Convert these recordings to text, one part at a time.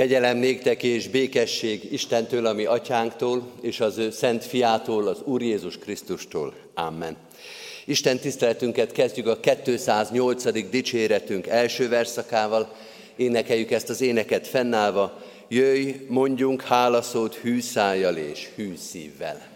Kegyelem néktek és békesség Istentől, ami atyánktól, és az ő szent fiától, az Úr Jézus Krisztustól. Amen. Isten tiszteletünket kezdjük a 208. dicséretünk első verszakával. Énekeljük ezt az éneket fennállva. Jöjj, mondjunk hálaszót hű szájjal és hű szívvel.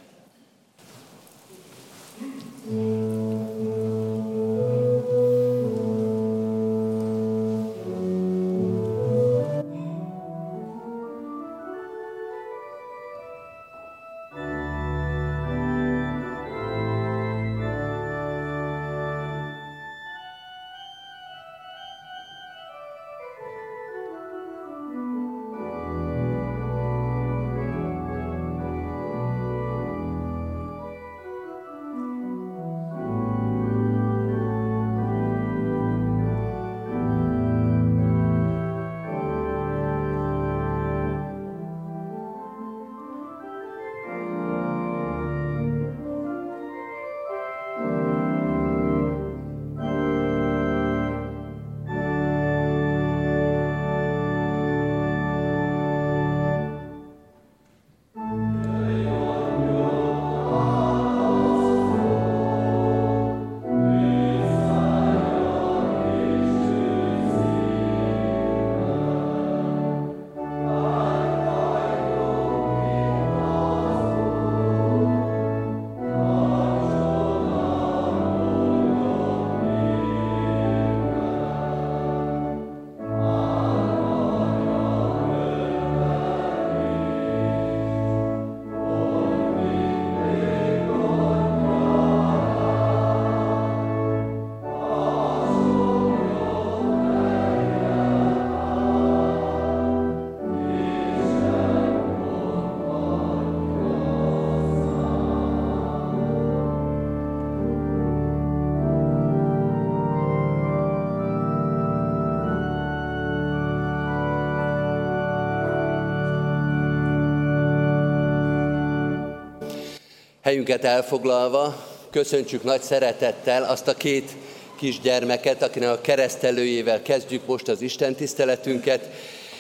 Helyünket elfoglalva, köszöntsük nagy szeretettel azt a két kisgyermeket, akinek a keresztelőjével kezdjük most az Isten tiszteletünket.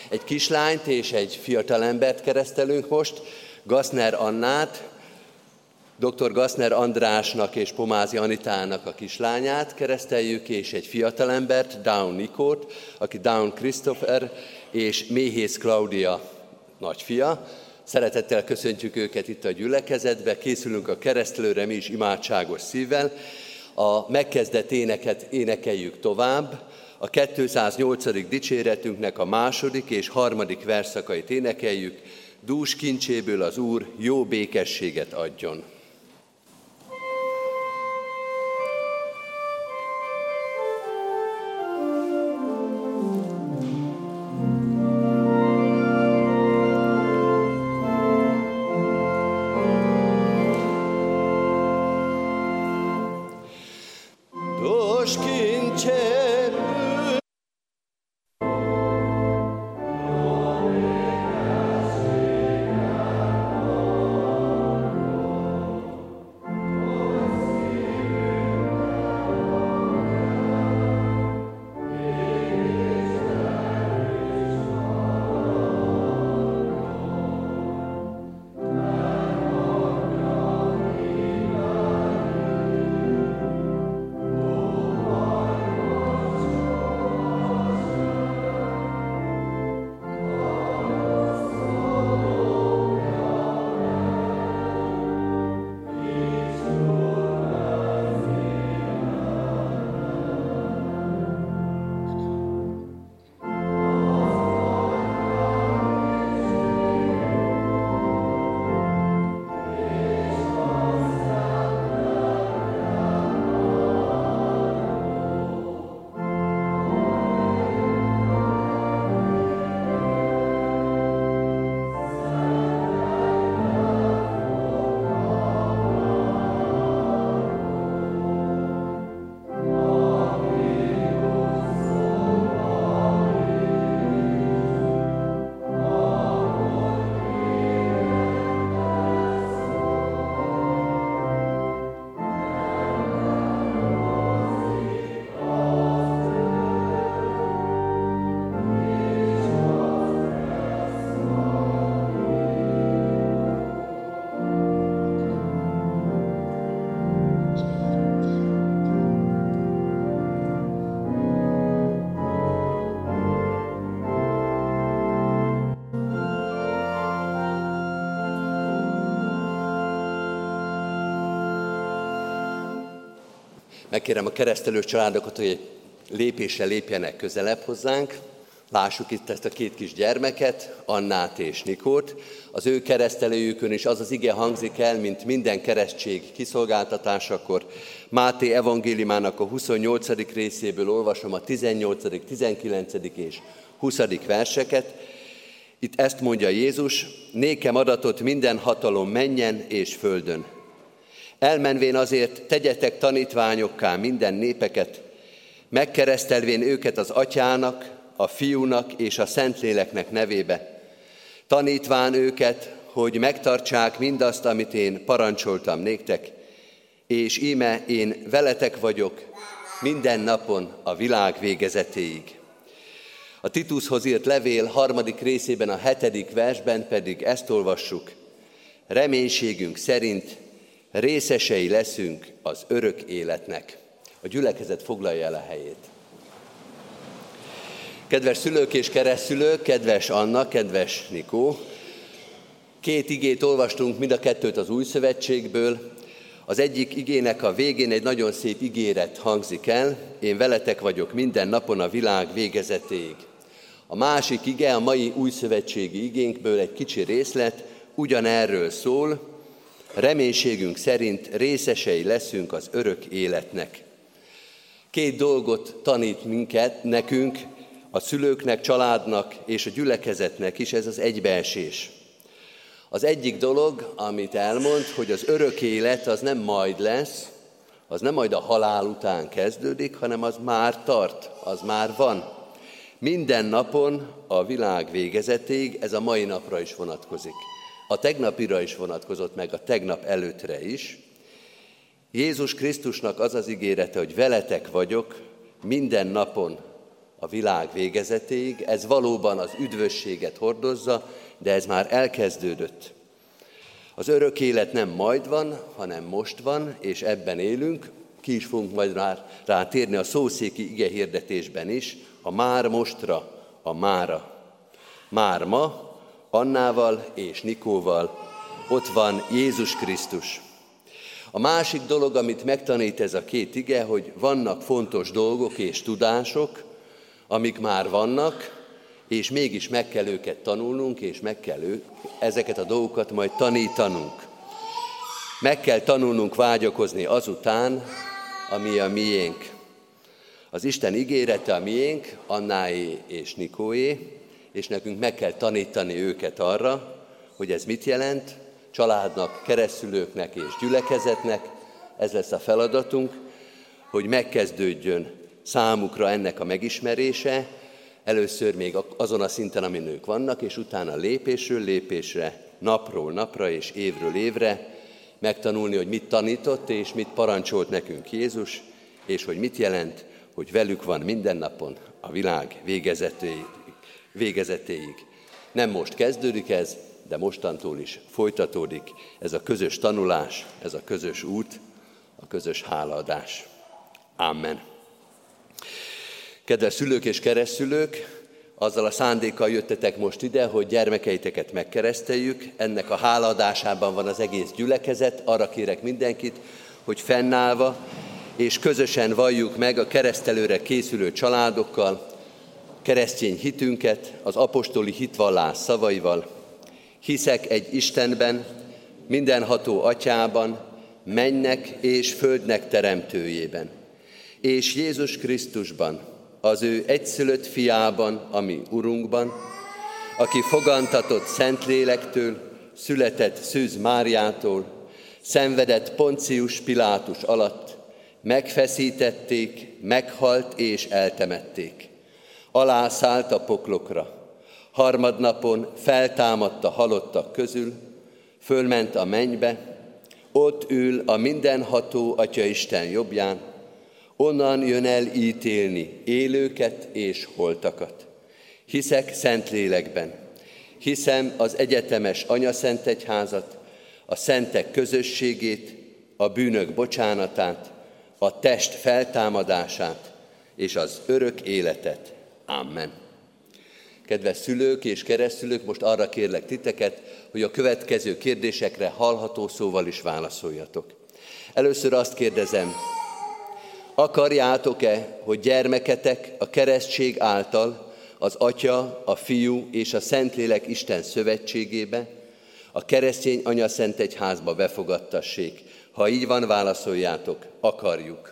Egy kislányt és egy fiatalembert keresztelünk most, Gaszner Annát, dr. Gaszner Andrásnak és Pomázi Anitának a kislányát kereszteljük, és egy fiatalembert, Down Nikót, aki Down Christopher, és Méhész Claudia nagyfia, Szeretettel köszöntjük őket itt a gyülekezetbe, készülünk a keresztlőre mi is imádságos szívvel. A megkezdett éneket énekeljük tovább. A 208. dicséretünknek a második és harmadik verszakait énekeljük. Dús kincséből az Úr jó békességet adjon. Megkérem a keresztelő családokat, hogy egy lépésre lépjenek közelebb hozzánk. Lássuk itt ezt a két kis gyermeket, Annát és Nikót. Az ő keresztelőjükön is az az ige hangzik el, mint minden keresztség kiszolgáltatásakor. Máté evangéliumának a 28. részéből olvasom a 18., 19. és 20. verseket. Itt ezt mondja Jézus, nékem adatot minden hatalom menjen és földön. Elmenvén azért tegyetek tanítványokká minden népeket, megkeresztelvén őket az atyának, a fiúnak és a szentléleknek nevébe, tanítván őket, hogy megtartsák mindazt, amit én parancsoltam néktek, és íme én veletek vagyok minden napon a világ végezetéig. A Titushoz írt levél harmadik részében, a hetedik versben pedig ezt olvassuk. Reménységünk szerint részesei leszünk az örök életnek. A gyülekezet foglalja el a helyét. Kedves szülők és keresztülők, kedves Anna, kedves Nikó, két igét olvastunk, mind a kettőt az új szövetségből. Az egyik igének a végén egy nagyon szép ígéret hangzik el, én veletek vagyok minden napon a világ végezetéig. A másik ige, a mai új szövetségi igénkből egy kicsi részlet, ugyanerről szól, reménységünk szerint részesei leszünk az örök életnek. Két dolgot tanít minket, nekünk, a szülőknek, családnak és a gyülekezetnek is ez az egybeesés. Az egyik dolog, amit elmond, hogy az örök élet az nem majd lesz, az nem majd a halál után kezdődik, hanem az már tart, az már van. Minden napon a világ végezetéig, ez a mai napra is vonatkozik. A tegnapira is vonatkozott meg, a tegnap előttre is. Jézus Krisztusnak az az ígérete, hogy veletek vagyok minden napon a világ végezetéig. Ez valóban az üdvösséget hordozza, de ez már elkezdődött. Az örök élet nem majd van, hanem most van, és ebben élünk. Ki is fogunk majd rá, rá a szószéki ige hirdetésben is, a már mostra, a mára. Már ma, Annával és Nikóval ott van Jézus Krisztus. A másik dolog, amit megtanít ez a két ige, hogy vannak fontos dolgok és tudások, amik már vannak, és mégis meg kell őket tanulnunk, és meg kell ő, ezeket a dolgokat majd tanítanunk. Meg kell tanulnunk vágyakozni azután, ami a miénk. Az Isten ígérete a miénk, Annáé és Nikóé, és nekünk meg kell tanítani őket arra, hogy ez mit jelent, családnak, keresztülőknek és gyülekezetnek, ez lesz a feladatunk, hogy megkezdődjön számukra ennek a megismerése, először még azon a szinten, amin ők vannak, és utána lépésről lépésre, napról napra és évről évre megtanulni, hogy mit tanított és mit parancsolt nekünk Jézus, és hogy mit jelent, hogy velük van minden napon a világ végezetéig. Végezetéig. Nem most kezdődik ez, de mostantól is folytatódik ez a közös tanulás, ez a közös út, a közös hálaadás. Amen. Kedves szülők és keresztülők, azzal a szándékkal jöttetek most ide, hogy gyermekeiteket megkereszteljük. Ennek a hálaadásában van az egész gyülekezet. Arra kérek mindenkit, hogy fennállva és közösen valljuk meg a keresztelőre készülő családokkal keresztény hitünket az apostoli hitvallás szavaival. Hiszek egy Istenben, mindenható atyában, mennek és földnek teremtőjében, és Jézus Krisztusban, az ő egyszülött fiában, ami Urunkban, aki fogantatott Szentlélektől, született Szűz Máriától, szenvedett Poncius Pilátus alatt, megfeszítették, meghalt és eltemették. Alászállt a poklokra, harmadnapon feltámadt a halottak közül, fölment a mennybe, ott ül a mindenható Atya Isten jobbján, onnan jön el ítélni élőket és holtakat. Hiszek Szentlélekben, hiszem az egyetemes Anyaszent Egyházat, a szentek közösségét, a bűnök bocsánatát, a test feltámadását és az örök életet. Amen. Kedves szülők és keresztülők, most arra kérlek titeket, hogy a következő kérdésekre hallható szóval is válaszoljatok. Először azt kérdezem, Akarjátok-e, hogy gyermeketek a keresztség által az Atya, a Fiú és a Szentlélek Isten szövetségébe, a keresztény anya szent egyházba befogadtassék? Ha így van, válaszoljátok, akarjuk.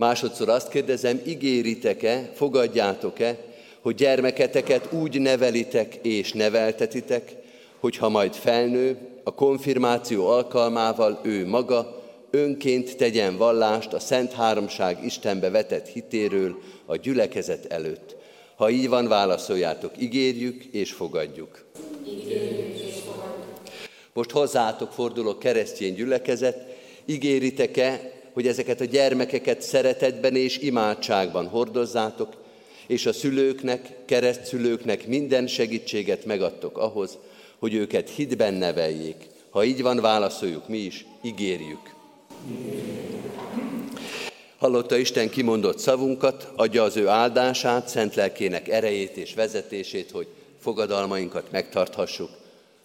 Másodszor azt kérdezem, ígéritek-e, fogadjátok-e, hogy gyermeketeket úgy nevelitek és neveltetitek, hogy ha majd felnő, a konfirmáció alkalmával ő maga önként tegyen vallást a Szent Háromság Istenbe vetett hitéről a gyülekezet előtt. Ha így van, válaszoljátok, ígérjük és fogadjuk. Ígérjük és fogadjuk. Most hozzátok fordulok keresztény gyülekezet, ígéritek-e, hogy ezeket a gyermekeket szeretetben és imádságban hordozzátok, és a szülőknek, keresztszülőknek minden segítséget megadtok ahhoz, hogy őket hitben neveljék. Ha így van, válaszoljuk mi is, ígérjük. Hallotta Isten kimondott szavunkat, adja az ő áldását, szent lelkének erejét és vezetését, hogy fogadalmainkat megtarthassuk.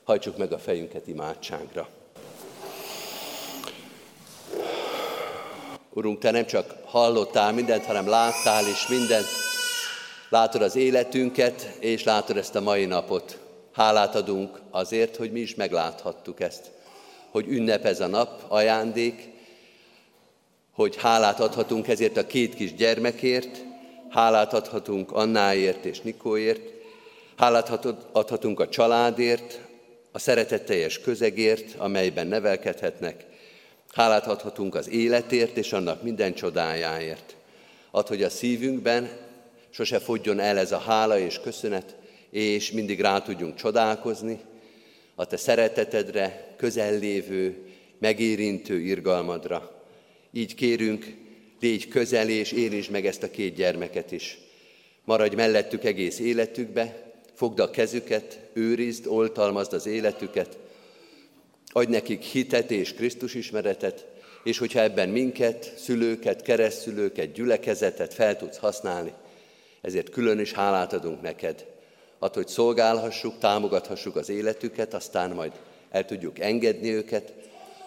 Hajtsuk meg a fejünket imádságra. Urunk, Te nem csak hallottál mindent, hanem láttál is mindent. Látod az életünket, és látod ezt a mai napot. Hálát adunk azért, hogy mi is megláthattuk ezt. Hogy ünnep ez a nap, ajándék, hogy hálát adhatunk ezért a két kis gyermekért, hálát adhatunk Annáért és Nikóért, hálát adhatunk a családért, a szeretetteljes közegért, amelyben nevelkedhetnek, hálát adhatunk az életért és annak minden csodájáért. Ad, hogy a szívünkben sose fogjon el ez a hála és köszönet, és mindig rá tudjunk csodálkozni a te szeretetedre, közellévő, megérintő irgalmadra. Így kérünk, légy közel és érintsd meg ezt a két gyermeket is. Maradj mellettük egész életükbe, fogd a kezüket, őrizd, oltalmazd az életüket, adj nekik hitet és Krisztus ismeretet, és hogyha ebben minket, szülőket, keresztszülőket, gyülekezetet fel tudsz használni, ezért külön is hálát adunk neked. Ad, hogy szolgálhassuk, támogathassuk az életüket, aztán majd el tudjuk engedni őket,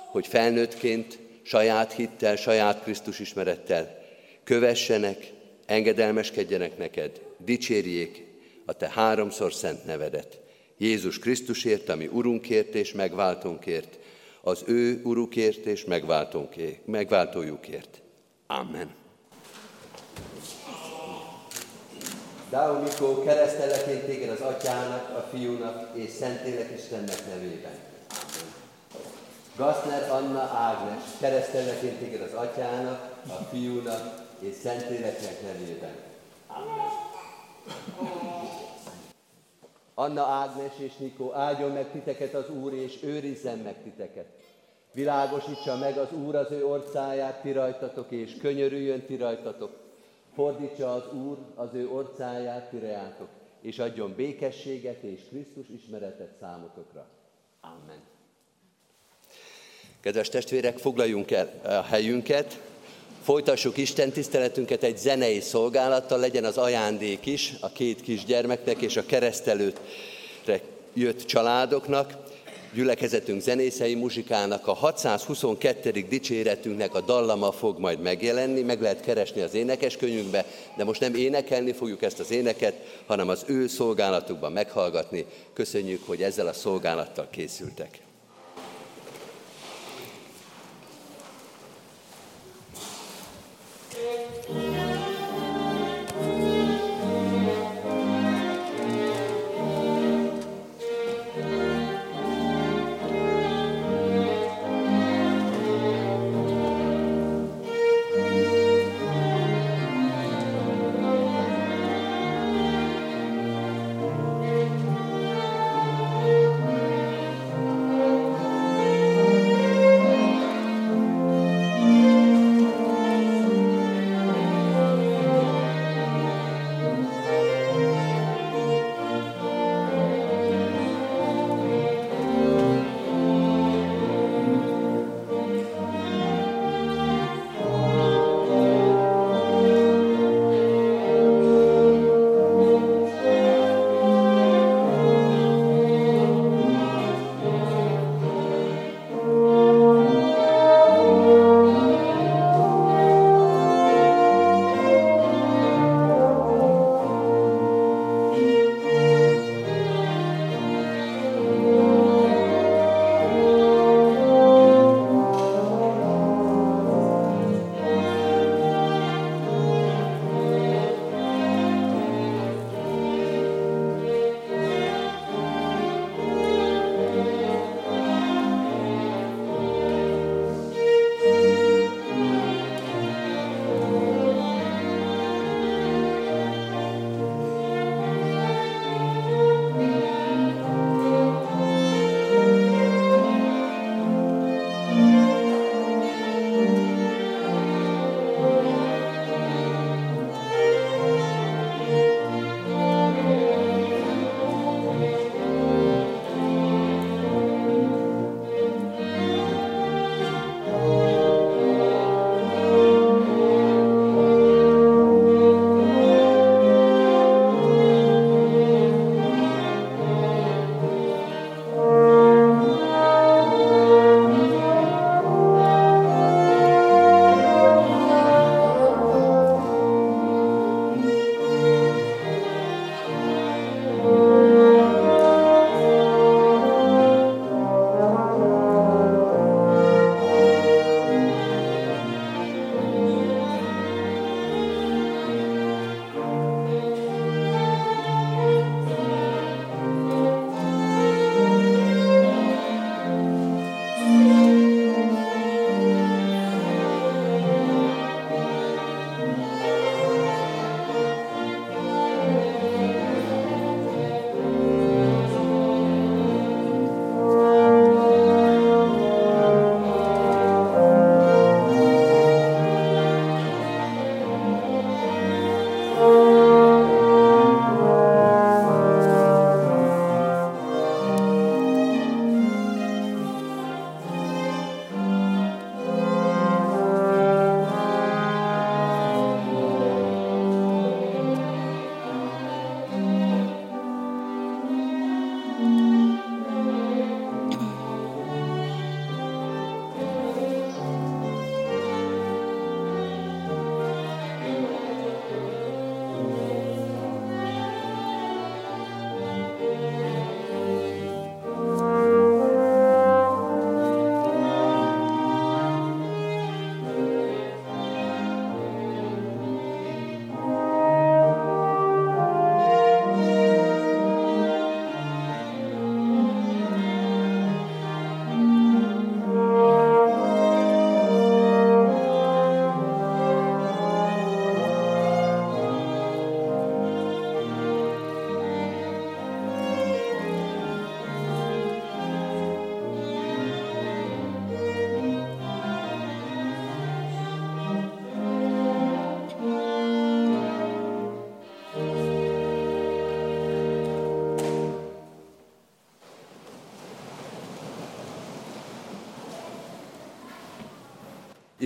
hogy felnőttként saját hittel, saját Krisztus ismerettel kövessenek, engedelmeskedjenek neked, dicsérjék a te háromszor szent nevedet. Jézus Krisztusért, ami Urunkért és megváltónkért, az ő Urukért és megváltójukért. Amen. Dáó Mikó, keresztelek téged az Atyának, a Fiúnak és Szentlélek Istennek nevében. Gaszner Anna Ágnes, keresztelek én téged az Atyának, a Fiúnak és Szentléleknek nevében. Amen. Anna Ágnes és Nikó, áldjon meg titeket az Úr, és őrizzen meg titeket. Világosítsa meg az Úr az ő orcáját ti rajtatok, és könyörüljön ti rajtatok. Fordítsa az Úr az ő orcáját ti reátok, és adjon békességet és Krisztus ismeretet számotokra. Amen. Kedves testvérek, foglaljunk el a helyünket, folytassuk Isten tiszteletünket egy zenei szolgálattal, legyen az ajándék is a két kisgyermeknek és a keresztelőtre jött családoknak. Gyülekezetünk zenészei muzsikának a 622. dicséretünknek a dallama fog majd megjelenni, meg lehet keresni az énekeskönyvünkbe, de most nem énekelni fogjuk ezt az éneket, hanem az ő szolgálatukban meghallgatni. Köszönjük, hogy ezzel a szolgálattal készültek.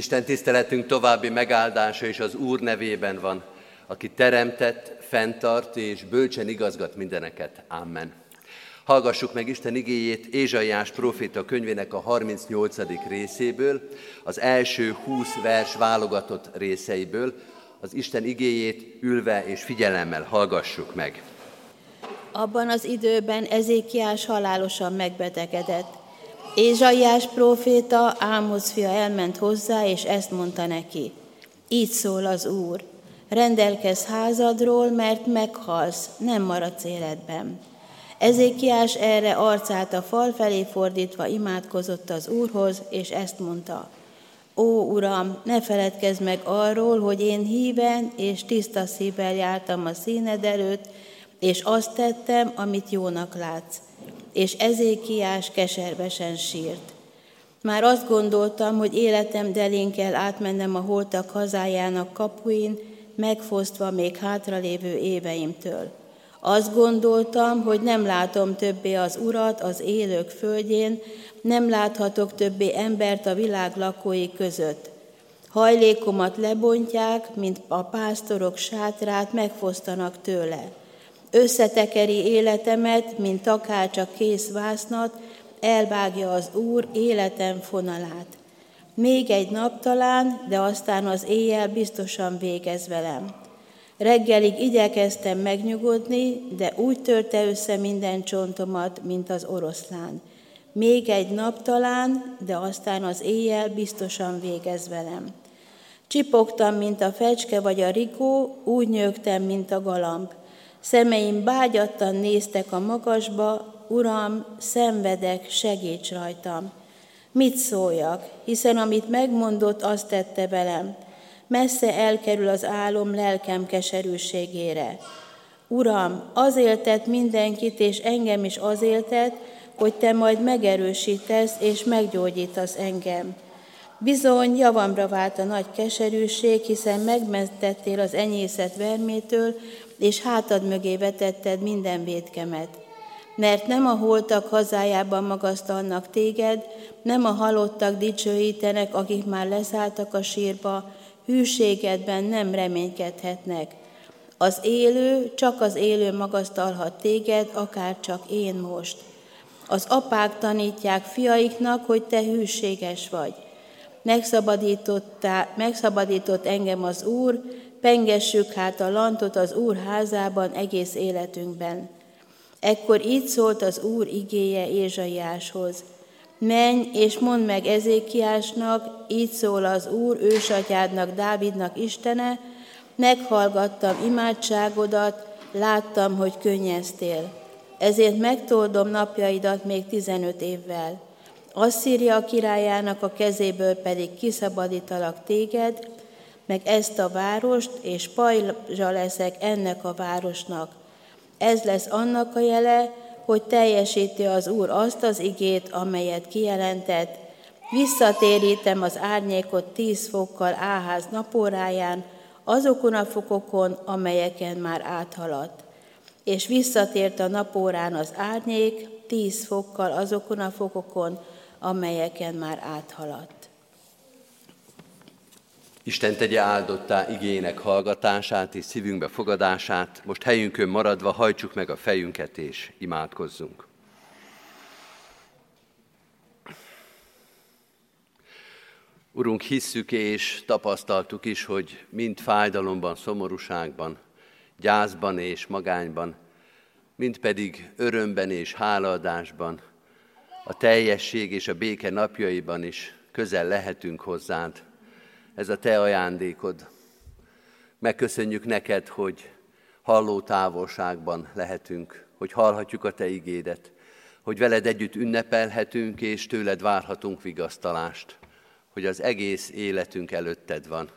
Isten tiszteletünk további megáldása is az Úr nevében van, aki teremtett, fenntart és bölcsen igazgat mindeneket. Amen. Hallgassuk meg Isten igéjét Ézsaiás proféta könyvének a 38. részéből, az első 20 vers válogatott részeiből, az Isten igéjét ülve és figyelemmel hallgassuk meg. Abban az időben Ezékiás halálosan megbetegedett. Ézsaiás próféta Ámoz fia elment hozzá, és ezt mondta neki. Így szól az Úr, rendelkez házadról, mert meghalsz, nem maradsz életben. Ezékiás erre arcát a fal felé fordítva imádkozott az Úrhoz, és ezt mondta. Ó, Uram, ne feledkezz meg arról, hogy én híven és tiszta szívvel jártam a színed előtt, és azt tettem, amit jónak látsz. És Ezékiás keservesen sírt. Már azt gondoltam, hogy életem delén kell átmennem a holtak hazájának kapuin, megfosztva még hátralévő éveimtől. Azt gondoltam, hogy nem látom többé az Urat az élők földjén, nem láthatok többé embert a világ lakói között. Hajlékomat lebontják, mint a pásztorok sátrát megfosztanak tőle. Összetekeri életemet, mint takácsa kész vásznat, elvágja az Úr életem fonalát. Még egy nap talán, de aztán az éjjel biztosan végez velem. Reggelig igyekeztem megnyugodni, de úgy törte össze minden csontomat, mint az oroszlán. Még egy nap talán, de aztán az éjjel biztosan végez velem. Csipogtam, mint a fecske vagy a rikó, úgy nyögtem, mint a galamb. Szemeim bágyattan néztek a magasba, Uram, szenvedek, segíts rajtam. Mit szóljak, hiszen amit megmondott, azt tette velem. Messze elkerül az álom lelkem keserűségére. Uram, az éltet mindenkit, és engem is az éltet, hogy te majd megerősítesz és meggyógyítasz engem. Bizony, javamra vált a nagy keserűség, hiszen megmentettél az enyészet vermétől, és hátad mögé vetetted minden védkemet. Mert nem a holtak hazájában magasztalnak téged, nem a halottak dicsőítenek, akik már leszálltak a sírba, hűségedben nem reménykedhetnek. Az élő, csak az élő magasztalhat téged, akár csak én most. Az apák tanítják fiaiknak, hogy te hűséges vagy. Megszabadított engem az Úr, pengessük hát a lantot az Úr házában egész életünkben. Ekkor így szólt az Úr igéje Ézsaiáshoz. Menj és mondd meg Ezékiásnak, így szól az Úr ősatyádnak, Dávidnak Istene, meghallgattam imádságodat, láttam, hogy könnyeztél. Ezért megtoldom napjaidat még 15 évvel. Asszíria királyának a kezéből pedig kiszabadítalak téged, meg ezt a várost, és pajzsa leszek ennek a városnak. Ez lesz annak a jele, hogy teljesíti az Úr azt az igét, amelyet kijelentett. Visszatérítem az árnyékot tíz fokkal Áház napóráján, azokon a fokokon, amelyeken már áthaladt. És visszatért a napórán az árnyék tíz fokkal azokon a fokokon, amelyeken már áthaladt. Isten tegye áldottá igének hallgatását és szívünkbe fogadását. Most helyünkön maradva hajtsuk meg a fejünket és imádkozzunk. Urunk, hisszük és tapasztaltuk is, hogy mind fájdalomban, szomorúságban, gyászban és magányban, mind pedig örömben és hálaadásban, a teljesség és a béke napjaiban is közel lehetünk hozzád, ez a Te ajándékod. Megköszönjük neked, hogy halló távolságban lehetünk, hogy hallhatjuk a Te igédet, hogy veled együtt ünnepelhetünk, és tőled várhatunk vigasztalást, hogy az egész életünk előtted van.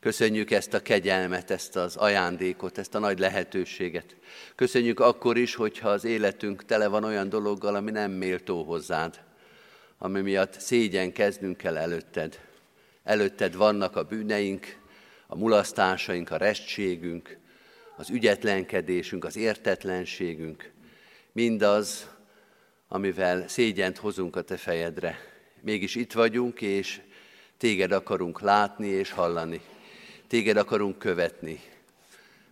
Köszönjük ezt a kegyelmet, ezt az ajándékot, ezt a nagy lehetőséget. Köszönjük akkor is, hogyha az életünk tele van olyan dologgal, ami nem méltó hozzád, ami miatt szégyen kezdünk el előtted. Előtted vannak a bűneink, a mulasztásaink, a restségünk, az ügyetlenkedésünk, az értetlenségünk, mindaz, amivel szégyent hozunk a te fejedre. Mégis itt vagyunk, és Téged akarunk látni és hallani. Téged akarunk követni.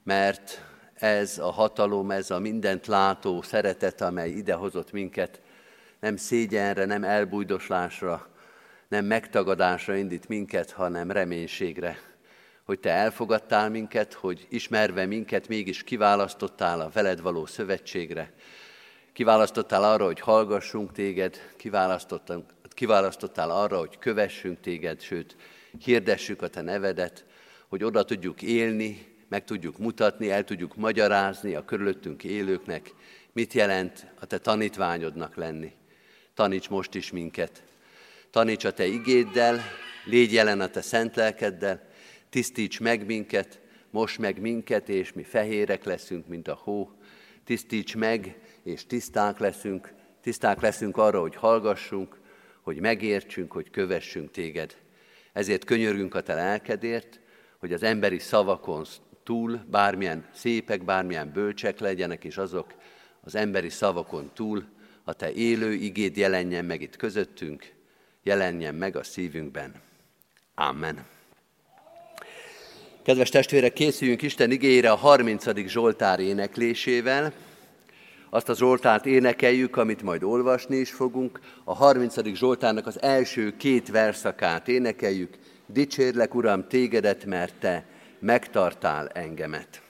Mert ez a hatalom, ez a mindent látó szeretet, amely idehozott minket, nem szégyenre, nem elbújdoslásra, nem megtagadásra indít minket, hanem reménységre. Hogy Te elfogadtál minket, hogy ismerve minket mégis kiválasztottál a veled való szövetségre, kiválasztottál arra, hogy hallgassunk Téged, kiválasztottál arra, hogy kövessünk Téged, sőt, hirdessük a Te nevedet, hogy oda tudjuk élni, meg tudjuk mutatni, el tudjuk magyarázni a körülöttünk élőknek, mit jelent a Te tanítványodnak lenni. Taníts most is minket. Taníts a Te igéddel, légy jelen a Te szent lelkeddel, tisztíts meg minket, most meg minket, és mi fehérek leszünk, mint a hó. Tisztíts meg, és tiszták leszünk, tiszták leszünk arra, hogy hallgassunk, hogy megértsünk, hogy kövessünk téged. Ezért könyörgünk a te lelkedért, hogy az emberi szavakon túl, bármilyen szépek, bármilyen bölcsek legyenek, és azok az emberi szavakon túl a Te élő igéd jelenjen meg itt közöttünk, jelenjen meg a szívünkben. Amen. Kedves testvérek, készüljünk Isten igényére a 30. Zsoltár éneklésével. Azt a Zsoltárt énekeljük, amit majd olvasni is fogunk. A 30. Zsoltárnak az első két verszakát énekeljük. Dicsérlek, Uram, tégedet, mert Te megtartál engemet.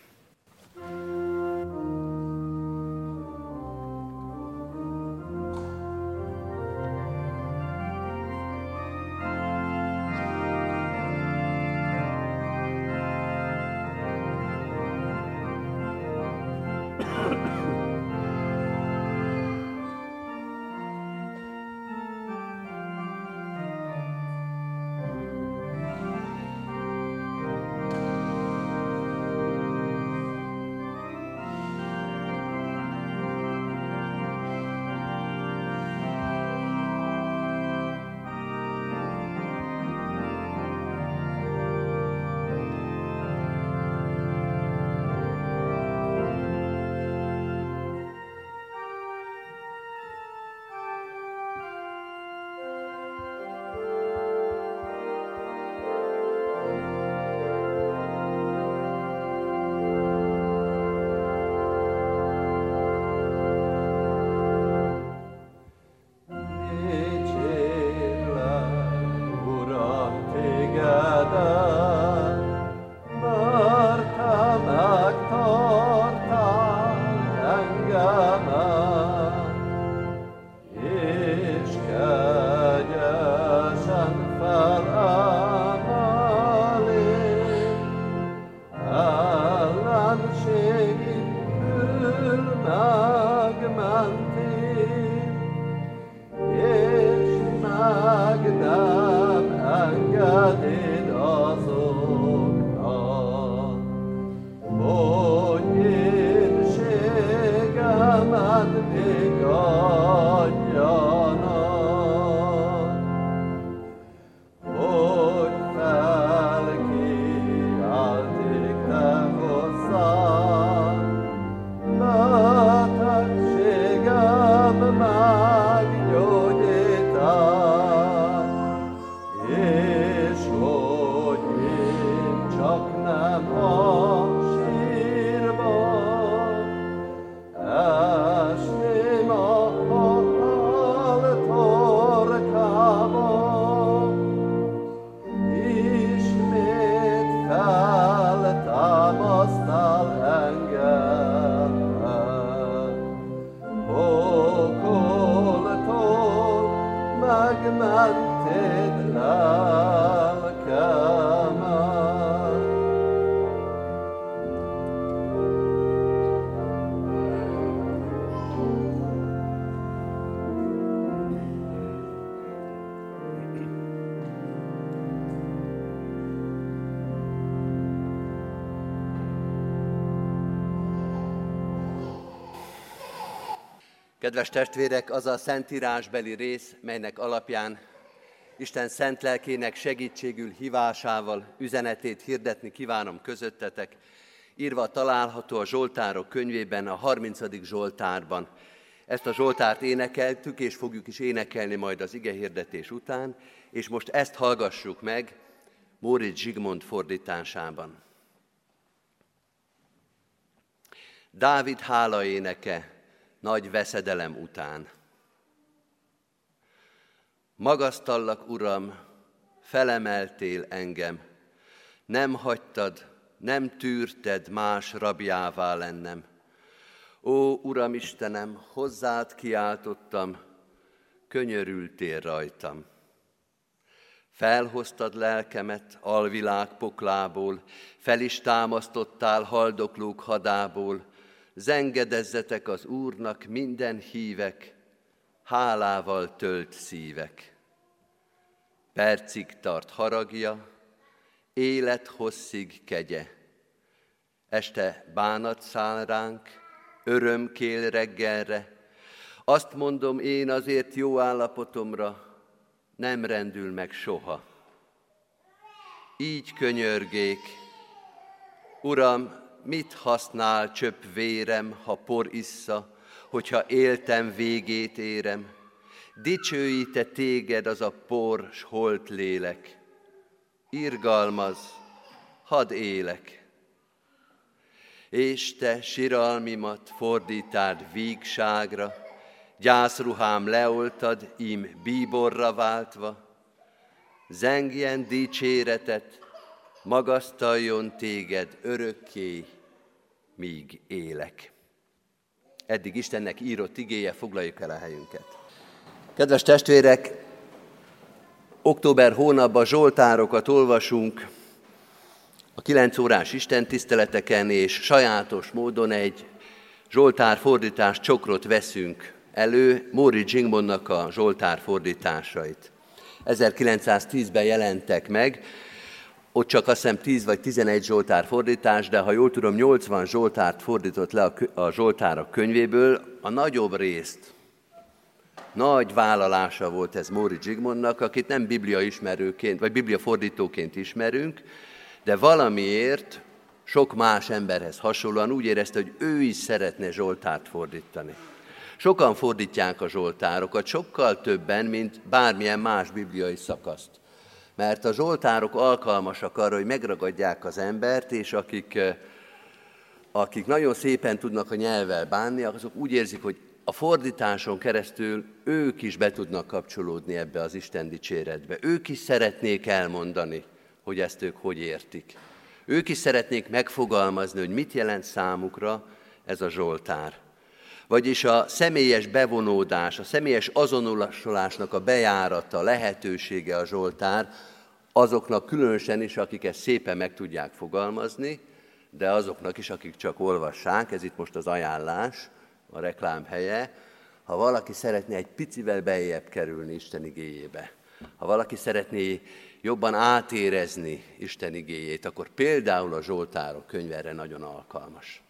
Kedves testvérek, az a szentírásbeli rész, melynek alapján Isten szent lelkének segítségül hívásával üzenetét hirdetni kívánom közöttetek, írva található a Zsoltárok könyvében, a 30. Zsoltárban. Ezt a Zsoltárt énekeltük, és fogjuk is énekelni majd az ige hirdetés után, és most ezt hallgassuk meg Móricz Zsigmond fordításában. Dávid hála éneke nagy veszedelem után. Magasztallak, Uram, felemeltél engem, nem hagytad, nem tűrted más rabjává lennem. Ó, Uram Istenem, hozzád kiáltottam, könyörültél rajtam. Felhoztad lelkemet alvilág poklából, fel is támasztottál haldoklók hadából, zengedezzetek az Úrnak minden hívek, hálával tölt szívek. Percig tart haragja, élet hosszig kegye. Este bánat száll ránk, öröm kél reggelre. Azt mondom én azért jó állapotomra, nem rendül meg soha. Így könyörgék, Uram, mit használ csöpp vérem, ha por issza, hogyha éltem végét érem? Dicsőíte téged az a por, s holt lélek. Irgalmaz, hadd élek. És te siralmimat fordítád vígságra, gyászruhám leoltad, im bíborra váltva, zengjen dicséretet, magasztaljon téged örökké, míg élek. Eddig Istennek írott igéje, foglaljuk el a helyünket. Kedves testvérek, október hónapban Zsoltárokat olvasunk a 9 órás Isten tiszteleteken, és sajátos módon egy Zsoltár fordítás csokrot veszünk elő, Móri Zsingmonnak a Zsoltár fordításait. 1910-ben jelentek meg, ott csak azt hiszem 10 vagy 11 Zsoltár fordítás, de ha jól tudom, 80 Zsoltárt fordított le a Zsoltárok könyvéből, a nagyobb részt, nagy vállalása volt ez Móri Zsigmondnak, akit nem biblia ismerőként, vagy biblia fordítóként ismerünk, de valamiért sok más emberhez hasonlóan úgy érezte, hogy ő is szeretne Zsoltárt fordítani. Sokan fordítják a Zsoltárokat, sokkal többen, mint bármilyen más bibliai szakaszt mert a zsoltárok alkalmasak arra, hogy megragadják az embert, és akik, eh, akik nagyon szépen tudnak a nyelvvel bánni, azok úgy érzik, hogy a fordításon keresztül ők is be tudnak kapcsolódni ebbe az Isten dicséretbe. Ők is szeretnék elmondani, hogy ezt ők hogy értik. Ők is szeretnék megfogalmazni, hogy mit jelent számukra ez a Zsoltár. Vagyis a személyes bevonódás, a személyes azonosulásnak a bejárata, lehetősége a Zsoltár, azoknak különösen is, akik ezt szépen meg tudják fogalmazni, de azoknak is, akik csak olvassák, ez itt most az ajánlás, a reklám helye, ha valaki szeretné egy picivel beljebb kerülni Isten igéjébe, ha valaki szeretné jobban átérezni Isten igéjét, akkor például a Zsoltárok könyve erre nagyon alkalmas.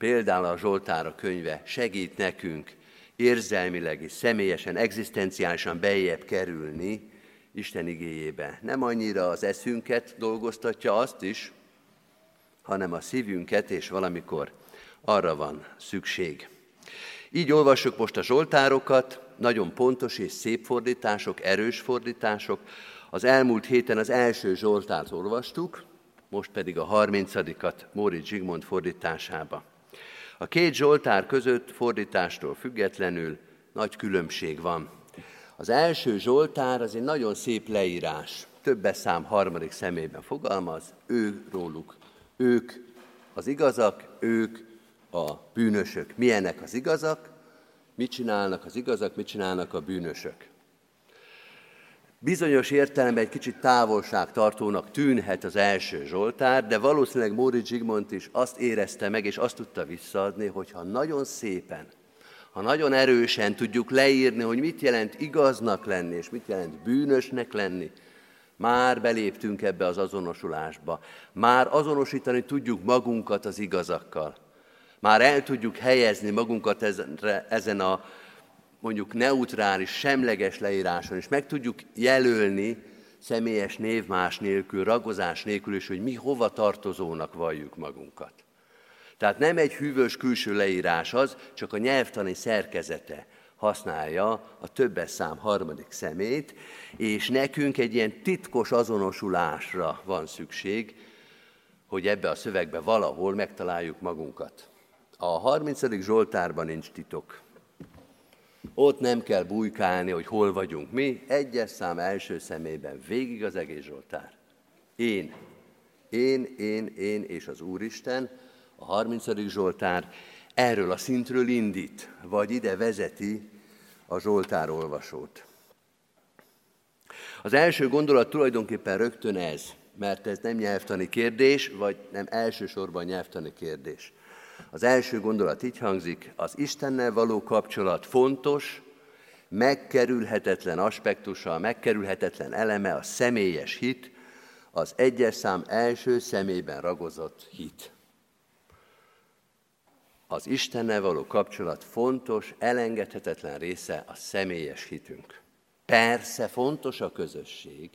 Például a Zsoltárok könyve segít nekünk érzelmileg és személyesen, egzisztenciálisan beljebb kerülni Isten igéjébe. Nem annyira az eszünket dolgoztatja azt is, hanem a szívünket, és valamikor arra van szükség. Így olvassuk most a Zsoltárokat, nagyon pontos és szép fordítások, erős fordítások. Az elmúlt héten az első Zsoltárt olvastuk, most pedig a harmincadikat Móricz Zsigmond fordításába. A két Zsoltár között fordítástól függetlenül nagy különbség van. Az első Zsoltár az egy nagyon szép leírás. Többes szám harmadik szemében fogalmaz, ő róluk. Ők az igazak, ők a bűnösök. Milyenek az igazak? Mit csinálnak az igazak, mit csinálnak a bűnösök? Bizonyos értelemben egy kicsit távolságtartónak tűnhet az első Zsoltár, de valószínűleg Móri Zsigmond is azt érezte meg, és azt tudta visszaadni, hogyha nagyon szépen, ha nagyon erősen tudjuk leírni, hogy mit jelent igaznak lenni, és mit jelent bűnösnek lenni, már beléptünk ebbe az azonosulásba. Már azonosítani tudjuk magunkat az igazakkal. Már el tudjuk helyezni magunkat ezen a mondjuk neutrális, semleges leíráson, és meg tudjuk jelölni személyes névmás nélkül, ragozás nélkül is, hogy mi hova tartozónak valljuk magunkat. Tehát nem egy hűvös külső leírás az, csak a nyelvtani szerkezete használja a többes szám harmadik szemét, és nekünk egy ilyen titkos azonosulásra van szükség, hogy ebbe a szövegbe valahol megtaláljuk magunkat. A 30. Zsoltárban nincs titok. Ott nem kell bujkálni, hogy hol vagyunk mi, egyes szám első szemében, végig az egész Zsoltár. Én, én, én, én és az Úristen, a 30. Zsoltár erről a szintről indít, vagy ide vezeti a Zsoltár olvasót. Az első gondolat tulajdonképpen rögtön ez, mert ez nem nyelvtani kérdés, vagy nem elsősorban nyelvtani kérdés. Az első gondolat így hangzik, az Istennel való kapcsolat fontos, megkerülhetetlen aspektusa, megkerülhetetlen eleme a személyes hit, az egyes szám első szemében ragozott hit. Az Istennel való kapcsolat fontos, elengedhetetlen része a személyes hitünk. Persze fontos a közösség,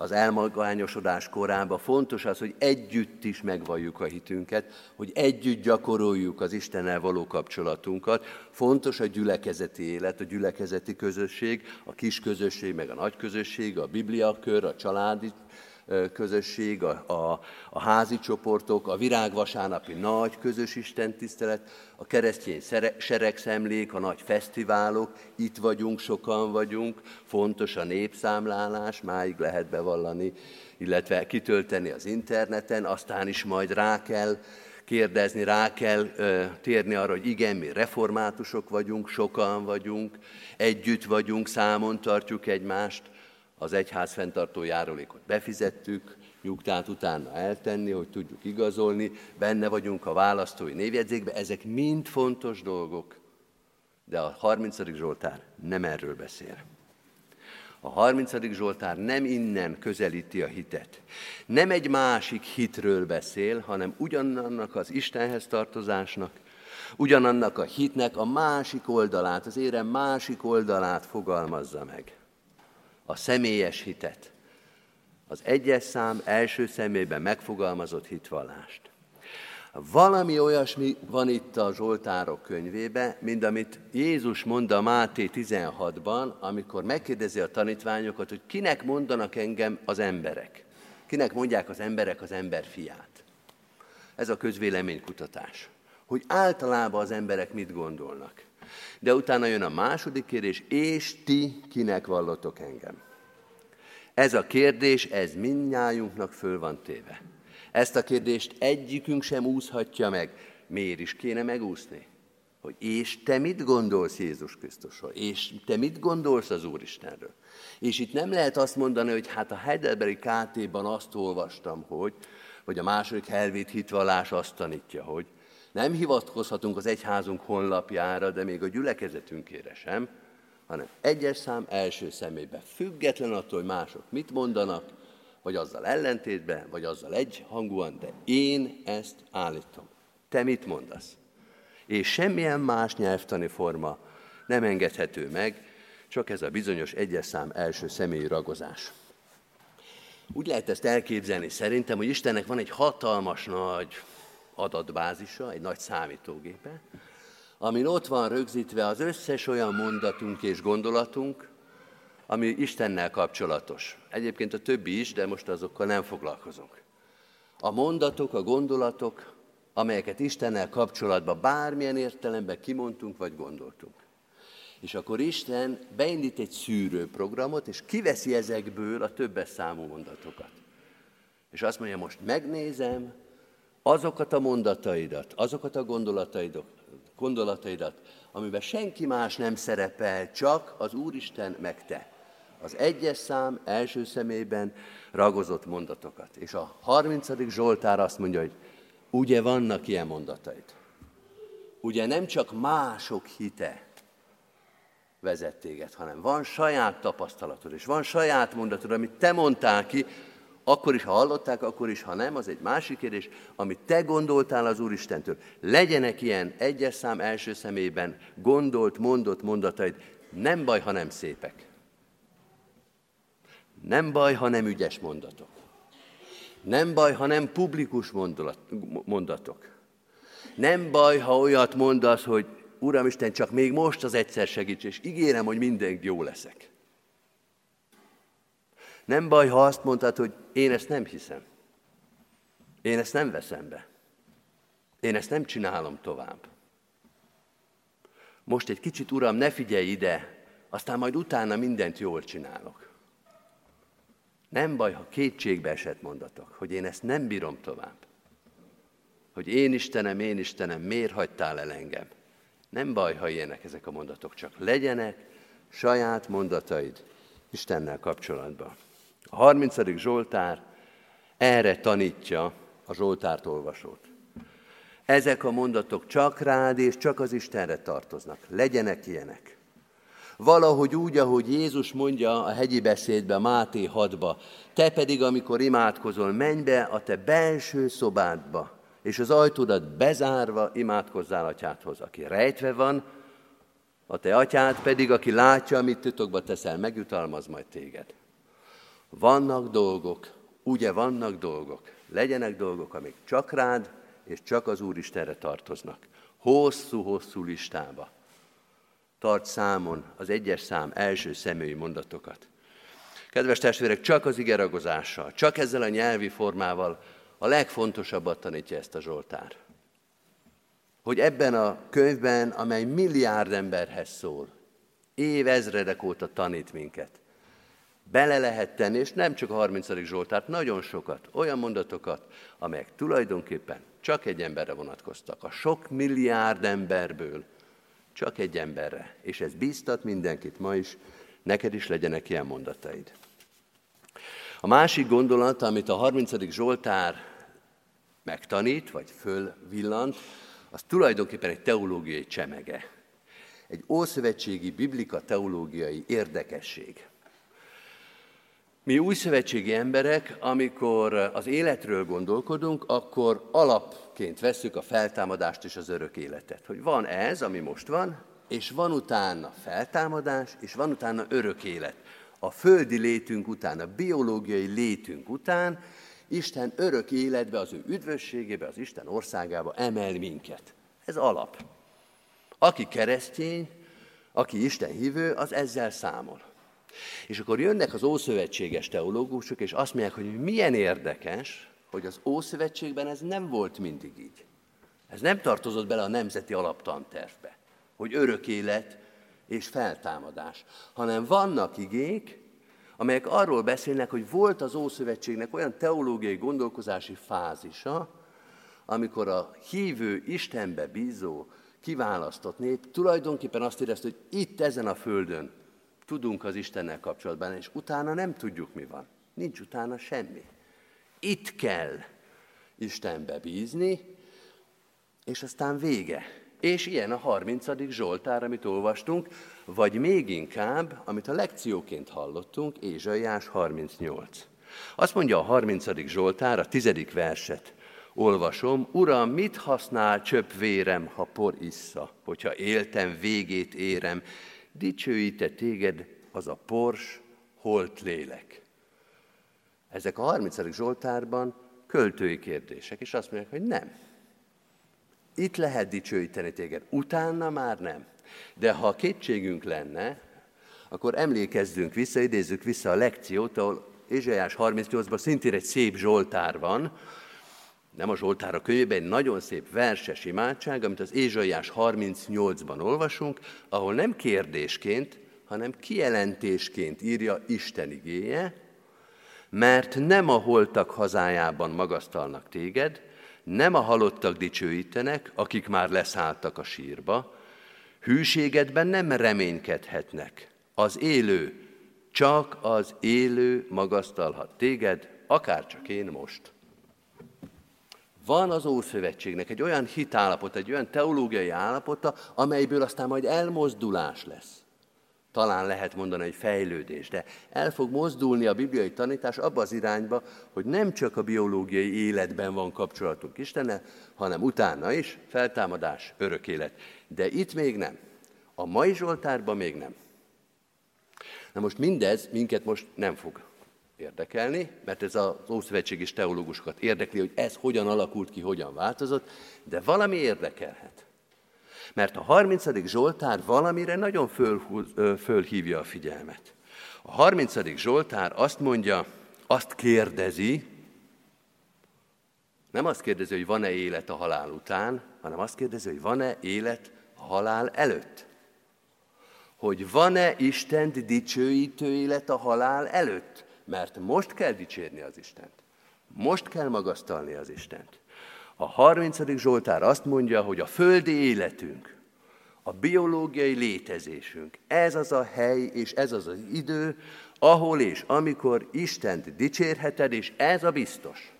az elmagányosodás korában fontos az, hogy együtt is megvalljuk a hitünket, hogy együtt gyakoroljuk az Istennel való kapcsolatunkat. Fontos a gyülekezeti élet, a gyülekezeti közösség, a kis közösség, meg a nagy közösség, a bibliakör, a családi közösség, a, a, a házi csoportok, a virágvasárnapi nagy közös istentisztelet, a keresztény seregszemlék, a nagy fesztiválok, itt vagyunk, sokan vagyunk, fontos a népszámlálás, máig lehet bevallani, illetve kitölteni az interneten, aztán is majd rá kell kérdezni, rá kell ö, térni arra, hogy igen, mi reformátusok vagyunk, sokan vagyunk, együtt vagyunk, számon tartjuk egymást, az egyház fenntartó járulékot befizettük, nyugtát utána eltenni, hogy tudjuk igazolni, benne vagyunk a választói névjegyzékben, ezek mind fontos dolgok, de a 30. Zsoltár nem erről beszél. A 30. Zsoltár nem innen közelíti a hitet. Nem egy másik hitről beszél, hanem ugyanannak az Istenhez tartozásnak, ugyanannak a hitnek a másik oldalát, az érem másik oldalát fogalmazza meg a személyes hitet, az egyes szám első szemében megfogalmazott hitvallást. Valami olyasmi van itt a Zsoltárok könyvébe, mint amit Jézus mond a Máté 16-ban, amikor megkérdezi a tanítványokat, hogy kinek mondanak engem az emberek. Kinek mondják az emberek az ember fiát. Ez a közvéleménykutatás. Hogy általában az emberek mit gondolnak. De utána jön a második kérdés, és ti kinek vallotok engem? Ez a kérdés, ez mindnyájunknak föl van téve. Ezt a kérdést egyikünk sem úszhatja meg. Miért is kéne megúszni? Hogy és te mit gondolsz Jézus Krisztusról? És te mit gondolsz az Úristenről? És itt nem lehet azt mondani, hogy hát a Heidelbergi KT-ban azt olvastam, hogy, vagy a második helvét hitvallás azt tanítja, hogy nem hivatkozhatunk az egyházunk honlapjára, de még a gyülekezetünkére sem, hanem egyes szám első személyben, független attól, hogy mások mit mondanak, vagy azzal ellentétben, vagy azzal egyhangúan, de én ezt állítom. Te mit mondasz? És semmilyen más nyelvtani forma nem engedhető meg, csak ez a bizonyos egyes szám első személyi ragozás. Úgy lehet ezt elképzelni szerintem, hogy Istennek van egy hatalmas nagy adatbázisa, egy nagy számítógépe, amin ott van rögzítve az összes olyan mondatunk és gondolatunk, ami Istennel kapcsolatos. Egyébként a többi is, de most azokkal nem foglalkozunk. A mondatok, a gondolatok, amelyeket Istennel kapcsolatban bármilyen értelemben kimondtunk vagy gondoltunk. És akkor Isten beindít egy szűrőprogramot, és kiveszi ezekből a többes számú mondatokat. És azt mondja, most megnézem azokat a mondataidat, azokat a gondolataidat, gondolataidat, amiben senki más nem szerepel, csak az Úristen meg te. Az egyes szám első szemében ragozott mondatokat. És a 30. Zsoltár azt mondja, hogy ugye vannak ilyen mondataid. Ugye nem csak mások hite vezet téged, hanem van saját tapasztalatod, és van saját mondatod, amit te mondtál ki, akkor is, ha hallották, akkor is, ha nem, az egy másik kérdés, amit te gondoltál az Úristentől. Legyenek ilyen egyes szám első szemében gondolt, mondott mondataid. Nem baj, ha nem szépek. Nem baj, ha nem ügyes mondatok. Nem baj, ha nem publikus mondatok. Nem baj, ha olyat mondasz, hogy Uram Isten, csak még most az egyszer segíts, és ígérem, hogy mindenki jó leszek. Nem baj, ha azt mondtad, hogy én ezt nem hiszem. Én ezt nem veszem be. Én ezt nem csinálom tovább. Most egy kicsit, Uram, ne figyelj ide, aztán majd utána mindent jól csinálok. Nem baj, ha kétségbe esett mondatok, hogy én ezt nem bírom tovább. Hogy én Istenem, én Istenem, miért hagytál el engem? Nem baj, ha ilyenek ezek a mondatok, csak legyenek saját mondataid Istennel kapcsolatban. A 30. Zsoltár erre tanítja a Zsoltárt olvasót. Ezek a mondatok csak rád és csak az Istenre tartoznak. Legyenek ilyenek. Valahogy úgy, ahogy Jézus mondja a hegyi beszédbe, Máté 6-ba, te pedig, amikor imádkozol, menj be a te belső szobádba, és az ajtódat bezárva imádkozzál atyádhoz, aki rejtve van, a te atyád pedig, aki látja, amit titokba teszel, megjutalmaz majd téged. Vannak dolgok, ugye vannak dolgok, legyenek dolgok, amik csak rád és csak az Úristenre tartoznak. Hosszú-hosszú listába. Tart számon az egyes szám első személyi mondatokat. Kedves testvérek, csak az igeragozással, csak ezzel a nyelvi formával a legfontosabbat tanítja ezt a Zsoltár. Hogy ebben a könyvben, amely milliárd emberhez szól, évezredek óta tanít minket, bele lehet tenni, és nem csak a 30. Zsoltárt, nagyon sokat, olyan mondatokat, amelyek tulajdonképpen csak egy emberre vonatkoztak. A sok milliárd emberből csak egy emberre. És ez bíztat mindenkit ma is, neked is legyenek ilyen mondataid. A másik gondolat, amit a 30. Zsoltár megtanít, vagy fölvillant, az tulajdonképpen egy teológiai csemege. Egy ószövetségi biblika teológiai érdekesség. Mi újszövetségi emberek, amikor az életről gondolkodunk, akkor alapként veszük a feltámadást és az örök életet. Hogy van ez, ami most van, és van utána feltámadás, és van utána örök élet. A földi létünk után, a biológiai létünk után Isten örök életbe, az ő üdvösségébe, az Isten országába emel minket. Ez alap. Aki keresztény, aki Isten hívő, az ezzel számol. És akkor jönnek az ószövetséges teológusok, és azt mondják, hogy milyen érdekes, hogy az Ószövetségben ez nem volt mindig így. Ez nem tartozott bele a nemzeti alaptantervbe, hogy örök élet és feltámadás, hanem vannak igék, amelyek arról beszélnek, hogy volt az Ószövetségnek olyan teológiai gondolkozási fázisa, amikor a hívő, Istenbe bízó, kiválasztott nép tulajdonképpen azt érezte, hogy itt ezen a földön tudunk az Istennel kapcsolatban, és utána nem tudjuk, mi van. Nincs utána semmi. Itt kell Istenbe bízni, és aztán vége. És ilyen a 30. Zsoltár, amit olvastunk, vagy még inkább, amit a lekcióként hallottunk, Ézsaiás 38. Azt mondja a 30. Zsoltár, a tizedik verset olvasom, Uram, mit használ csöpp vérem, ha por issza, hogyha éltem, végét érem, dicsőíte téged az a pors, holt lélek. Ezek a 30. Zsoltárban költői kérdések, és azt mondják, hogy nem. Itt lehet dicsőíteni téged, utána már nem. De ha kétségünk lenne, akkor emlékezzünk vissza, idézzük vissza a lekciót, ahol Ézsaiás 38-ban szintén egy szép Zsoltár van, nem a Zsoltár a könyvében, egy nagyon szép verses imádság, amit az Ézsaiás 38-ban olvasunk, ahol nem kérdésként, hanem kijelentésként írja Isten igéje, mert nem a holtak hazájában magasztalnak téged, nem a halottak dicsőítenek, akik már leszálltak a sírba, hűségedben nem reménykedhetnek. Az élő, csak az élő magasztalhat téged, akár csak én most. Van az Ószövetségnek egy olyan hitállapota, egy olyan teológiai állapota, amelyből aztán majd elmozdulás lesz. Talán lehet mondani, egy fejlődés, de el fog mozdulni a bibliai tanítás abba az irányba, hogy nem csak a biológiai életben van kapcsolatunk Istennel, hanem utána is feltámadás, örök élet. De itt még nem. A mai Zsoltárban még nem. Na most mindez minket most nem fog érdekelni, mert ez az ószövetségi teológusokat érdekli, hogy ez hogyan alakult ki, hogyan változott, de valami érdekelhet. Mert a 30. Zsoltár valamire nagyon fölhúz, fölhívja a figyelmet. A 30. Zsoltár azt mondja, azt kérdezi, nem azt kérdezi, hogy van-e élet a halál után, hanem azt kérdezi, hogy van-e élet a halál előtt. Hogy van-e Isten dicsőítő élet a halál előtt. Mert most kell dicsérni az Istent. Most kell magasztalni az Istent. A 30. Zsoltár azt mondja, hogy a földi életünk, a biológiai létezésünk, ez az a hely és ez az az idő, ahol és amikor Istent dicsérheted, és ez a biztos.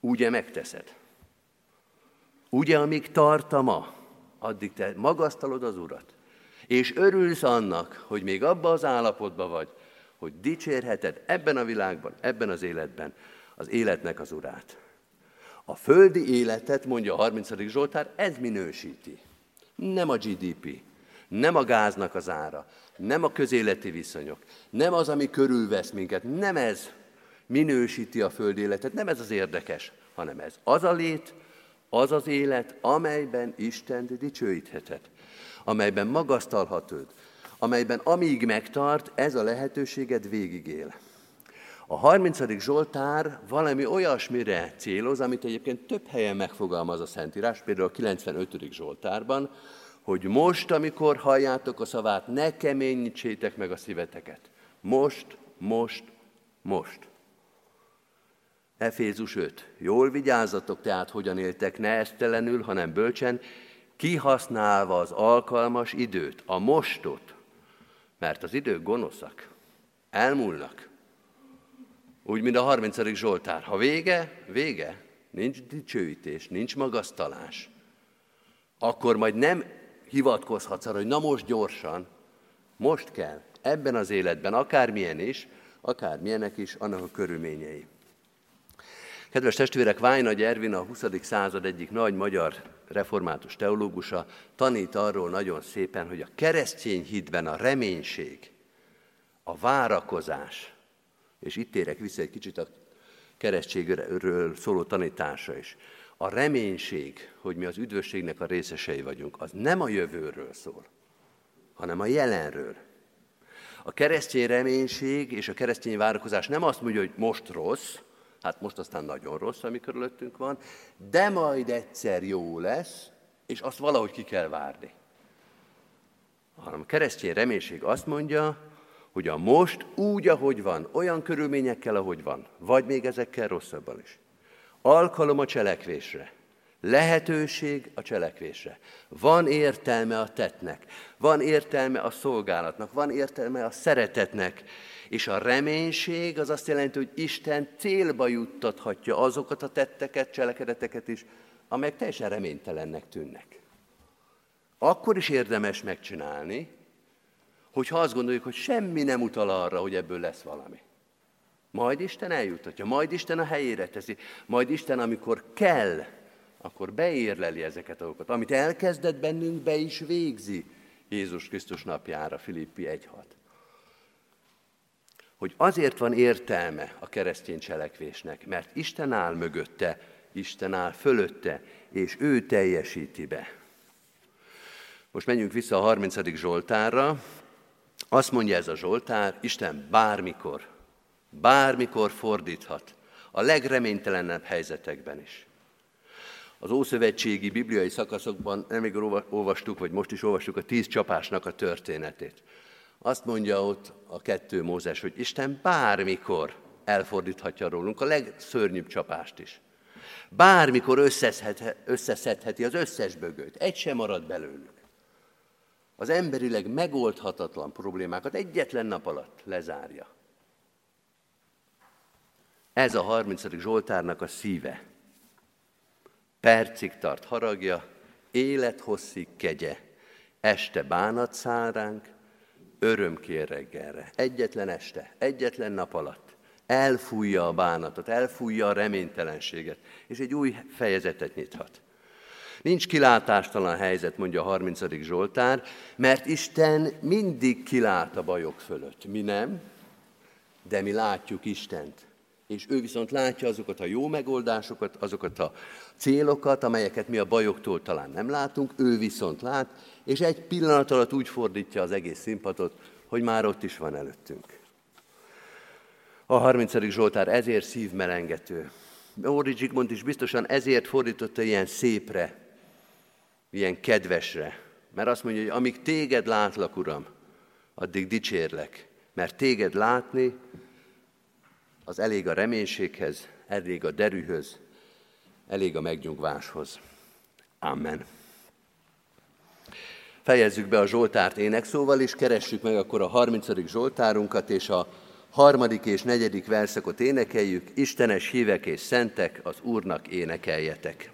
Ugye megteszed. Ugye, amíg tart a ma, addig te magasztalod az Urat. És örülsz annak, hogy még abban az állapotban vagy, hogy dicsérheted ebben a világban, ebben az életben az életnek az Urát. A földi életet, mondja a 30. Zsoltár, ez minősíti. Nem a GDP, nem a gáznak az ára, nem a közéleti viszonyok, nem az, ami körülvesz minket, nem ez minősíti a földi életet, nem ez az érdekes, hanem ez az a lét, az az élet, amelyben Isten dicsőítheted, amelyben magasztalhatod, amelyben amíg megtart, ez a lehetőséged végigél. A 30. Zsoltár valami olyasmire céloz, amit egyébként több helyen megfogalmaz a Szentírás, például a 95. Zsoltárban, hogy most, amikor halljátok a szavát, ne keményítsétek meg a szíveteket. Most, most, most. Efézus 5. Jól vigyázzatok tehát, hogyan éltek, ne esztelenül, hanem bölcsen, kihasználva az alkalmas időt, a mostot, mert az idők gonoszak, elmúlnak. Úgy, mint a 30. Zsoltár. Ha vége, vége. Nincs dicsőítés, nincs magasztalás. Akkor majd nem hivatkozhatsz arra, hogy na most gyorsan, most kell, ebben az életben, akármilyen is, akármilyenek is, annak a körülményei. Kedves testvérek, Vájnagy Ervin a 20. század egyik nagy magyar református teológusa tanít arról nagyon szépen, hogy a keresztény hitben a reménység, a várakozás, és itt érek vissza egy kicsit a keresztségről szóló tanítása is, a reménység, hogy mi az üdvösségnek a részesei vagyunk, az nem a jövőről szól, hanem a jelenről. A keresztény reménység és a keresztény várakozás nem azt mondja, hogy most rossz, hát most aztán nagyon rossz, ami körülöttünk van, de majd egyszer jó lesz, és azt valahogy ki kell várni. Hanem a keresztény reménység azt mondja, hogy a most úgy, ahogy van, olyan körülményekkel, ahogy van, vagy még ezekkel rosszabban is. Alkalom a cselekvésre. Lehetőség a cselekvésre. Van értelme a tettnek, van értelme a szolgálatnak, van értelme a szeretetnek, és a reménység az azt jelenti, hogy Isten célba juttathatja azokat a tetteket, cselekedeteket is, amelyek teljesen reménytelennek tűnnek. Akkor is érdemes megcsinálni, hogyha azt gondoljuk, hogy semmi nem utal arra, hogy ebből lesz valami. Majd Isten eljutatja, majd Isten a helyére teszi, majd Isten, amikor kell, akkor beérleli ezeket a dolgokat. Amit elkezdett bennünk, be is végzi Jézus Krisztus napjára, Filippi 1.6 hogy azért van értelme a keresztény cselekvésnek, mert Isten áll mögötte, Isten áll fölötte, és ő teljesíti be. Most menjünk vissza a 30. Zsoltárra. Azt mondja ez a Zsoltár, Isten bármikor, bármikor fordíthat, a legreménytelenebb helyzetekben is. Az Ószövetségi bibliai szakaszokban nemrég olvastuk, vagy most is olvastuk a tíz csapásnak a történetét. Azt mondja ott a kettő Mózes, hogy Isten bármikor elfordíthatja rólunk a legszörnyűbb csapást is. Bármikor összeszedheti az összes bögőt, egy sem marad belőlük. Az emberileg megoldhatatlan problémákat egyetlen nap alatt lezárja. Ez a 30. Zsoltárnak a szíve. Percig tart haragja, élethosszig kegye, este bánat száll öröm kér reggelre. Egyetlen este, egyetlen nap alatt elfújja a bánatot, elfújja a reménytelenséget, és egy új fejezetet nyithat. Nincs kilátástalan helyzet, mondja a 30. Zsoltár, mert Isten mindig kilát a bajok fölött. Mi nem? de mi látjuk Istent. És ő viszont látja azokat a jó megoldásokat, azokat a célokat, amelyeket mi a bajoktól talán nem látunk, ő viszont lát, és egy pillanat alatt úgy fordítja az egész színpadot, hogy már ott is van előttünk. A 30. Zsoltár ezért szívmelengető. Óri Zsigmond is biztosan ezért fordította ilyen szépre, ilyen kedvesre. Mert azt mondja, hogy amíg téged látlak, Uram, addig dicsérlek. Mert téged látni, az elég a reménységhez, elég a derűhöz, elég a megnyugváshoz. Amen. Fejezzük be a Zsoltárt énekszóval, és keressük meg akkor a 30. Zsoltárunkat, és a harmadik és negyedik verszakot énekeljük. Istenes hívek és szentek, az Úrnak énekeljetek.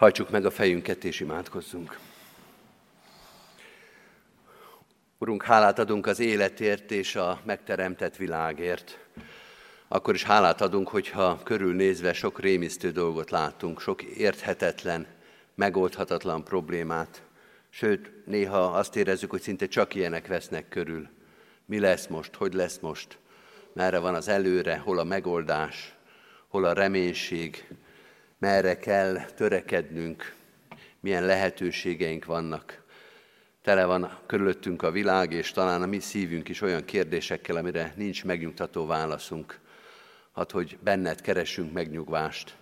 Hajtsuk meg a fejünket és imádkozzunk. Urunk, hálát adunk az életért és a megteremtett világért. Akkor is hálát adunk, hogyha körülnézve sok rémisztő dolgot látunk, sok érthetetlen, megoldhatatlan problémát. Sőt, néha azt érezzük, hogy szinte csak ilyenek vesznek körül. Mi lesz most, hogy lesz most, merre van az előre, hol a megoldás, hol a reménység, merre kell törekednünk, milyen lehetőségeink vannak. Tele van körülöttünk a világ, és talán a mi szívünk is olyan kérdésekkel, amire nincs megnyugtató válaszunk. Hát, hogy benned keresünk megnyugvást.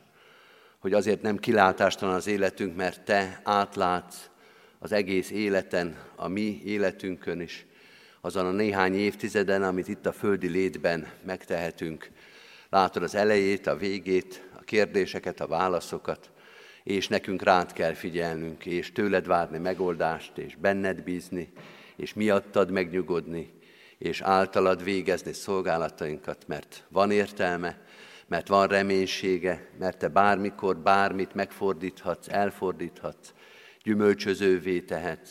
Hogy azért nem kilátástalan az életünk, mert te átlátsz az egész életen, a mi életünkön is, azon a néhány évtizeden, amit itt a földi létben megtehetünk. Látod az elejét, a végét, kérdéseket, a válaszokat, és nekünk rád kell figyelnünk, és tőled várni megoldást, és benned bízni, és miattad megnyugodni, és általad végezni szolgálatainkat, mert van értelme, mert van reménysége, mert te bármikor bármit megfordíthatsz, elfordíthatsz, gyümölcsözővé tehetsz.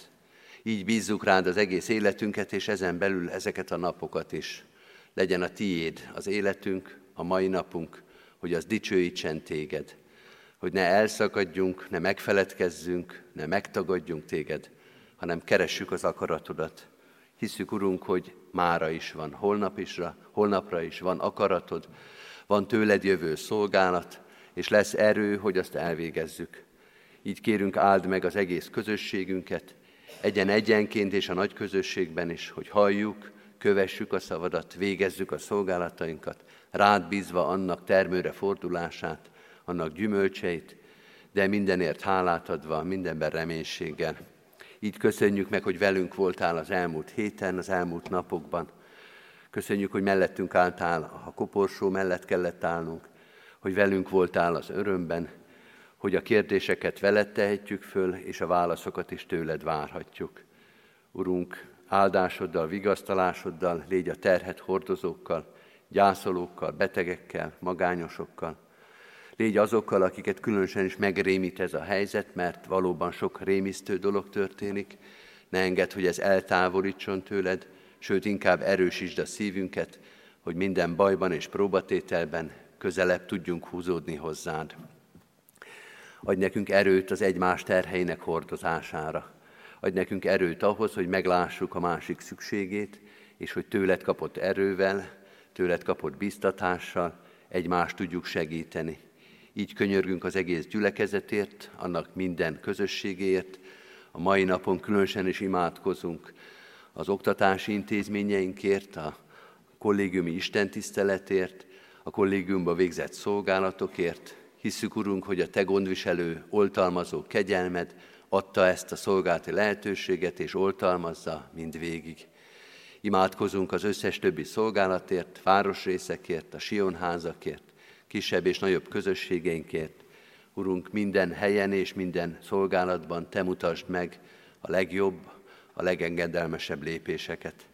Így bízzuk rád az egész életünket, és ezen belül ezeket a napokat is. Legyen a tiéd az életünk, a mai napunk, hogy az dicsőítsen téged, hogy ne elszakadjunk, ne megfeledkezzünk, ne megtagadjunk téged, hanem keressük az akaratodat. Hiszük, Urunk, hogy mára is van, holnap isra, holnapra is van akaratod, van tőled jövő szolgálat, és lesz erő, hogy azt elvégezzük. Így kérünk, áld meg az egész közösségünket, egyen egyenként és a nagy közösségben is, hogy halljuk, kövessük a szavadat, végezzük a szolgálatainkat, rád bízva annak termőre fordulását, annak gyümölcseit, de mindenért hálát adva, mindenben reménységgel. Így köszönjük meg, hogy velünk voltál az elmúlt héten, az elmúlt napokban. Köszönjük, hogy mellettünk álltál, a koporsó mellett kellett állnunk, hogy velünk voltál az örömben, hogy a kérdéseket veled tehetjük föl, és a válaszokat is tőled várhatjuk. Urunk, áldásoddal, vigasztalásoddal, légy a terhet hordozókkal, gyászolókkal, betegekkel, magányosokkal. Légy azokkal, akiket különösen is megrémít ez a helyzet, mert valóban sok rémisztő dolog történik. Ne engedd, hogy ez eltávolítson tőled, sőt inkább erősítsd a szívünket, hogy minden bajban és próbatételben közelebb tudjunk húzódni hozzád. Adj nekünk erőt az egymás terheinek hordozására. Adj nekünk erőt ahhoz, hogy meglássuk a másik szükségét, és hogy tőled kapott erővel, tőled kapott biztatással egymást tudjuk segíteni. Így könyörgünk az egész gyülekezetért, annak minden közösségért. A mai napon különösen is imádkozunk az oktatási intézményeinkért, a kollégiumi istentiszteletért, a kollégiumba végzett szolgálatokért. Hiszük, Urunk, hogy a Te gondviselő, oltalmazó kegyelmed adta ezt a szolgálati lehetőséget, és oltalmazza mind végig. Imádkozunk az összes többi szolgálatért, városrészekért, a Sionházakért, kisebb és nagyobb közösségeinkért. Urunk, minden helyen és minden szolgálatban Te mutasd meg a legjobb, a legengedelmesebb lépéseket.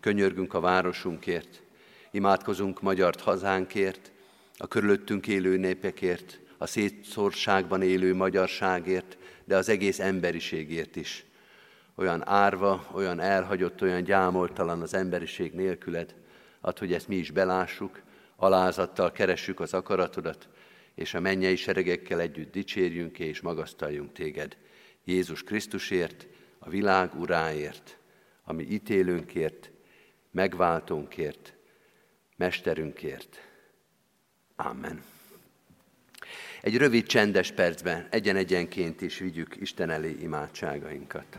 Könyörgünk a városunkért, imádkozunk magyar hazánkért, a körülöttünk élő népekért, a szétszórságban élő magyarságért, de az egész emberiségért is. Olyan árva, olyan elhagyott, olyan gyámoltalan az emberiség nélküled, ad, hogy ezt mi is belássuk, alázattal keressük az akaratodat, és a mennyei seregekkel együtt dicsérjünk és magasztaljunk téged. Jézus Krisztusért, a világ uráért, ami ítélőnkért, megváltónkért, mesterünkért. Amen. Egy rövid csendes percben egyen-egyenként is vigyük Isten elé imádságainkat.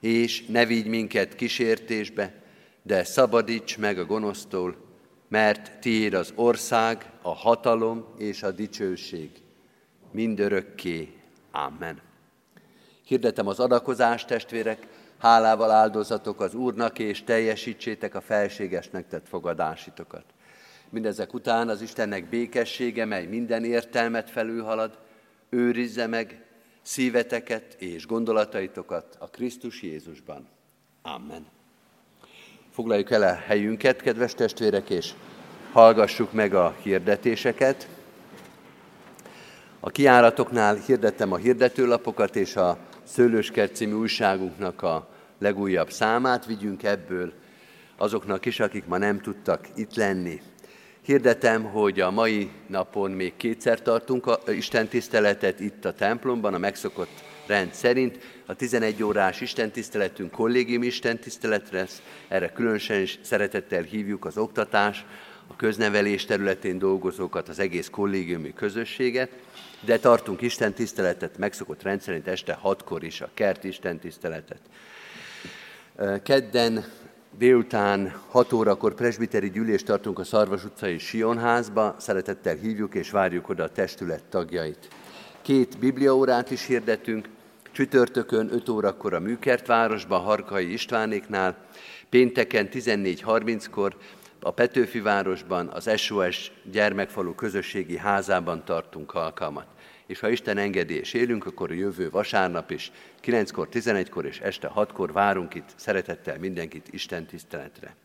és ne vigy minket kísértésbe, de szabadíts meg a gonosztól, mert tiéd az ország, a hatalom és a dicsőség mindörökké. Amen. Hirdetem az adakozást, testvérek, hálával áldozatok az Úrnak, és teljesítsétek a felségesnek tett fogadásitokat. Mindezek után az Istennek békessége, mely minden értelmet felülhalad, őrizze meg szíveteket és gondolataitokat a Krisztus Jézusban. Amen. Foglaljuk el a helyünket, kedves testvérek, és hallgassuk meg a hirdetéseket. A kiáratoknál hirdettem a hirdetőlapokat és a Szőlőskert című újságunknak a legújabb számát. Vigyünk ebből azoknak is, akik ma nem tudtak itt lenni. Hirdetem, hogy a mai napon még kétszer tartunk a Isten tiszteletet itt a templomban, a megszokott rend szerint. A 11 órás Isten tiszteletünk kollégium Isten tisztelet lesz, erre különösen is szeretettel hívjuk az oktatás, a köznevelés területén dolgozókat, az egész kollégiumi közösséget, de tartunk Isten tiszteletet megszokott rendszerint este hatkor is, a kert Isten tiszteletet. Kedden Délután 6 órakor presbiteri gyűlést tartunk a Szarvas utcai Sionházba, szeretettel hívjuk és várjuk oda a testület tagjait. Két bibliaórát is hirdetünk, csütörtökön 5 órakor a Műkertvárosban, Harkai Istvánéknál, pénteken 14.30-kor a Petőfi városban, az SOS gyermekfalu közösségi házában tartunk alkalmat. És ha Isten engedi és élünk, akkor a jövő vasárnap is 9-kor, 11-kor és este 6-kor várunk itt szeretettel mindenkit Isten tiszteletre.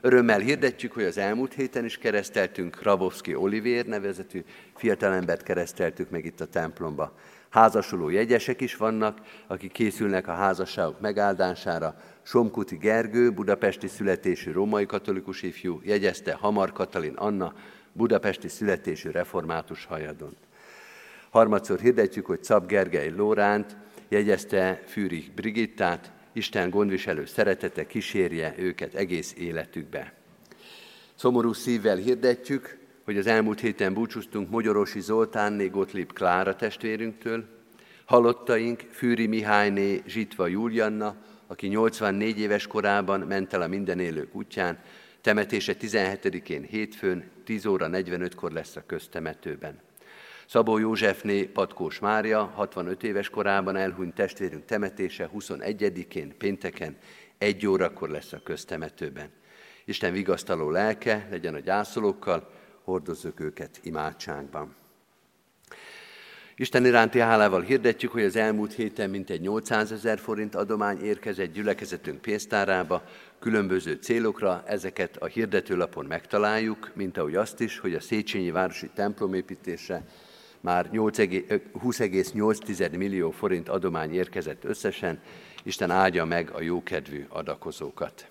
Örömmel hirdetjük, hogy az elmúlt héten is kereszteltünk Rabowski Olivér nevezetű fiatalembert kereszteltük meg itt a templomba. Házasuló jegyesek is vannak, akik készülnek a házasságok megáldására. Somkuti Gergő, budapesti születésű római katolikus ifjú, jegyezte Hamar Katalin Anna, budapesti születésű református hajadon. Harmadszor hirdetjük, hogy Szab Gergely Lóránt jegyezte Fűrich Brigittát, Isten gondviselő szeretete kísérje őket egész életükbe. Szomorú szívvel hirdetjük, hogy az elmúlt héten búcsúztunk Magyarosi Zoltánné Gottlieb Klára testvérünktől, halottaink Fűri Mihályné Zsitva Júlianna, aki 84 éves korában ment el a minden élők útján, temetése 17-én hétfőn 10 óra 45-kor lesz a köztemetőben. Szabó Józsefné Patkós Mária 65 éves korában elhunyt testvérünk temetése 21-én pénteken 1 órakor lesz a köztemetőben. Isten vigasztaló lelke legyen a gyászolókkal, hordozzuk őket imádságban. Isten iránti hálával hirdetjük, hogy az elmúlt héten mintegy 800 ezer forint adomány érkezett gyülekezetünk pénztárába, különböző célokra, ezeket a hirdetőlapon megtaláljuk, mint ahogy azt is, hogy a Széchenyi Városi templomépítésre már 20,8 millió forint adomány érkezett összesen, Isten áldja meg a jókedvű adakozókat.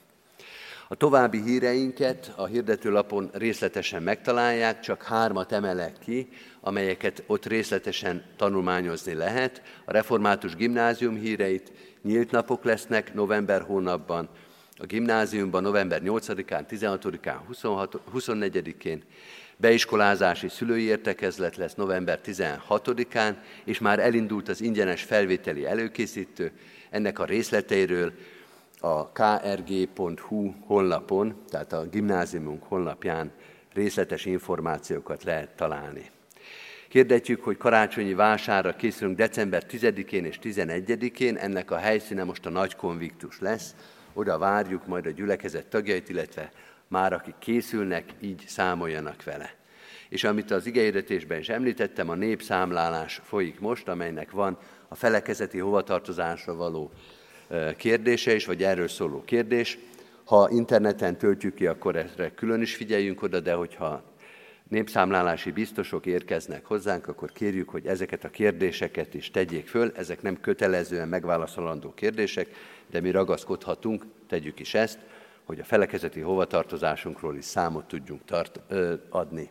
A további híreinket a hirdetőlapon részletesen megtalálják, csak hármat emelek ki, amelyeket ott részletesen tanulmányozni lehet. A Református Gimnázium híreit nyílt napok lesznek november hónapban, a gimnáziumban november 8-án, 16-án, 24-én, Beiskolázási szülői értekezlet lesz november 16-án, és már elindult az ingyenes felvételi előkészítő. Ennek a részleteiről a krg.hu honlapon, tehát a gimnáziumunk honlapján részletes információkat lehet találni. Kérdetjük, hogy karácsonyi vására készülünk december 10-én és 11-én, ennek a helyszíne most a nagy konviktus lesz, oda várjuk majd a gyülekezet tagjait, illetve már akik készülnek, így számoljanak vele. És amit az igehirdetésben is említettem, a népszámlálás folyik most, amelynek van a felekezeti hovatartozásra való kérdése is, vagy erről szóló kérdés. Ha interneten töltjük ki, akkor erre külön is figyeljünk oda, de hogyha népszámlálási biztosok érkeznek hozzánk, akkor kérjük, hogy ezeket a kérdéseket is tegyék föl. Ezek nem kötelezően megválaszolandó kérdések, de mi ragaszkodhatunk, tegyük is ezt, hogy a felekezeti hovatartozásunkról is számot tudjunk tart, ö, adni.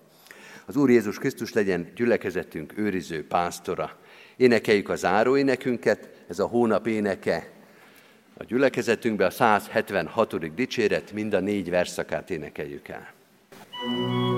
Az Úr Jézus Krisztus legyen gyülekezetünk őriző pásztora. Énekeljük a záróénekünket, ez a hónap éneke a gyülekezetünkbe a 176. dicséret, mind a négy verszakát énekeljük el. thank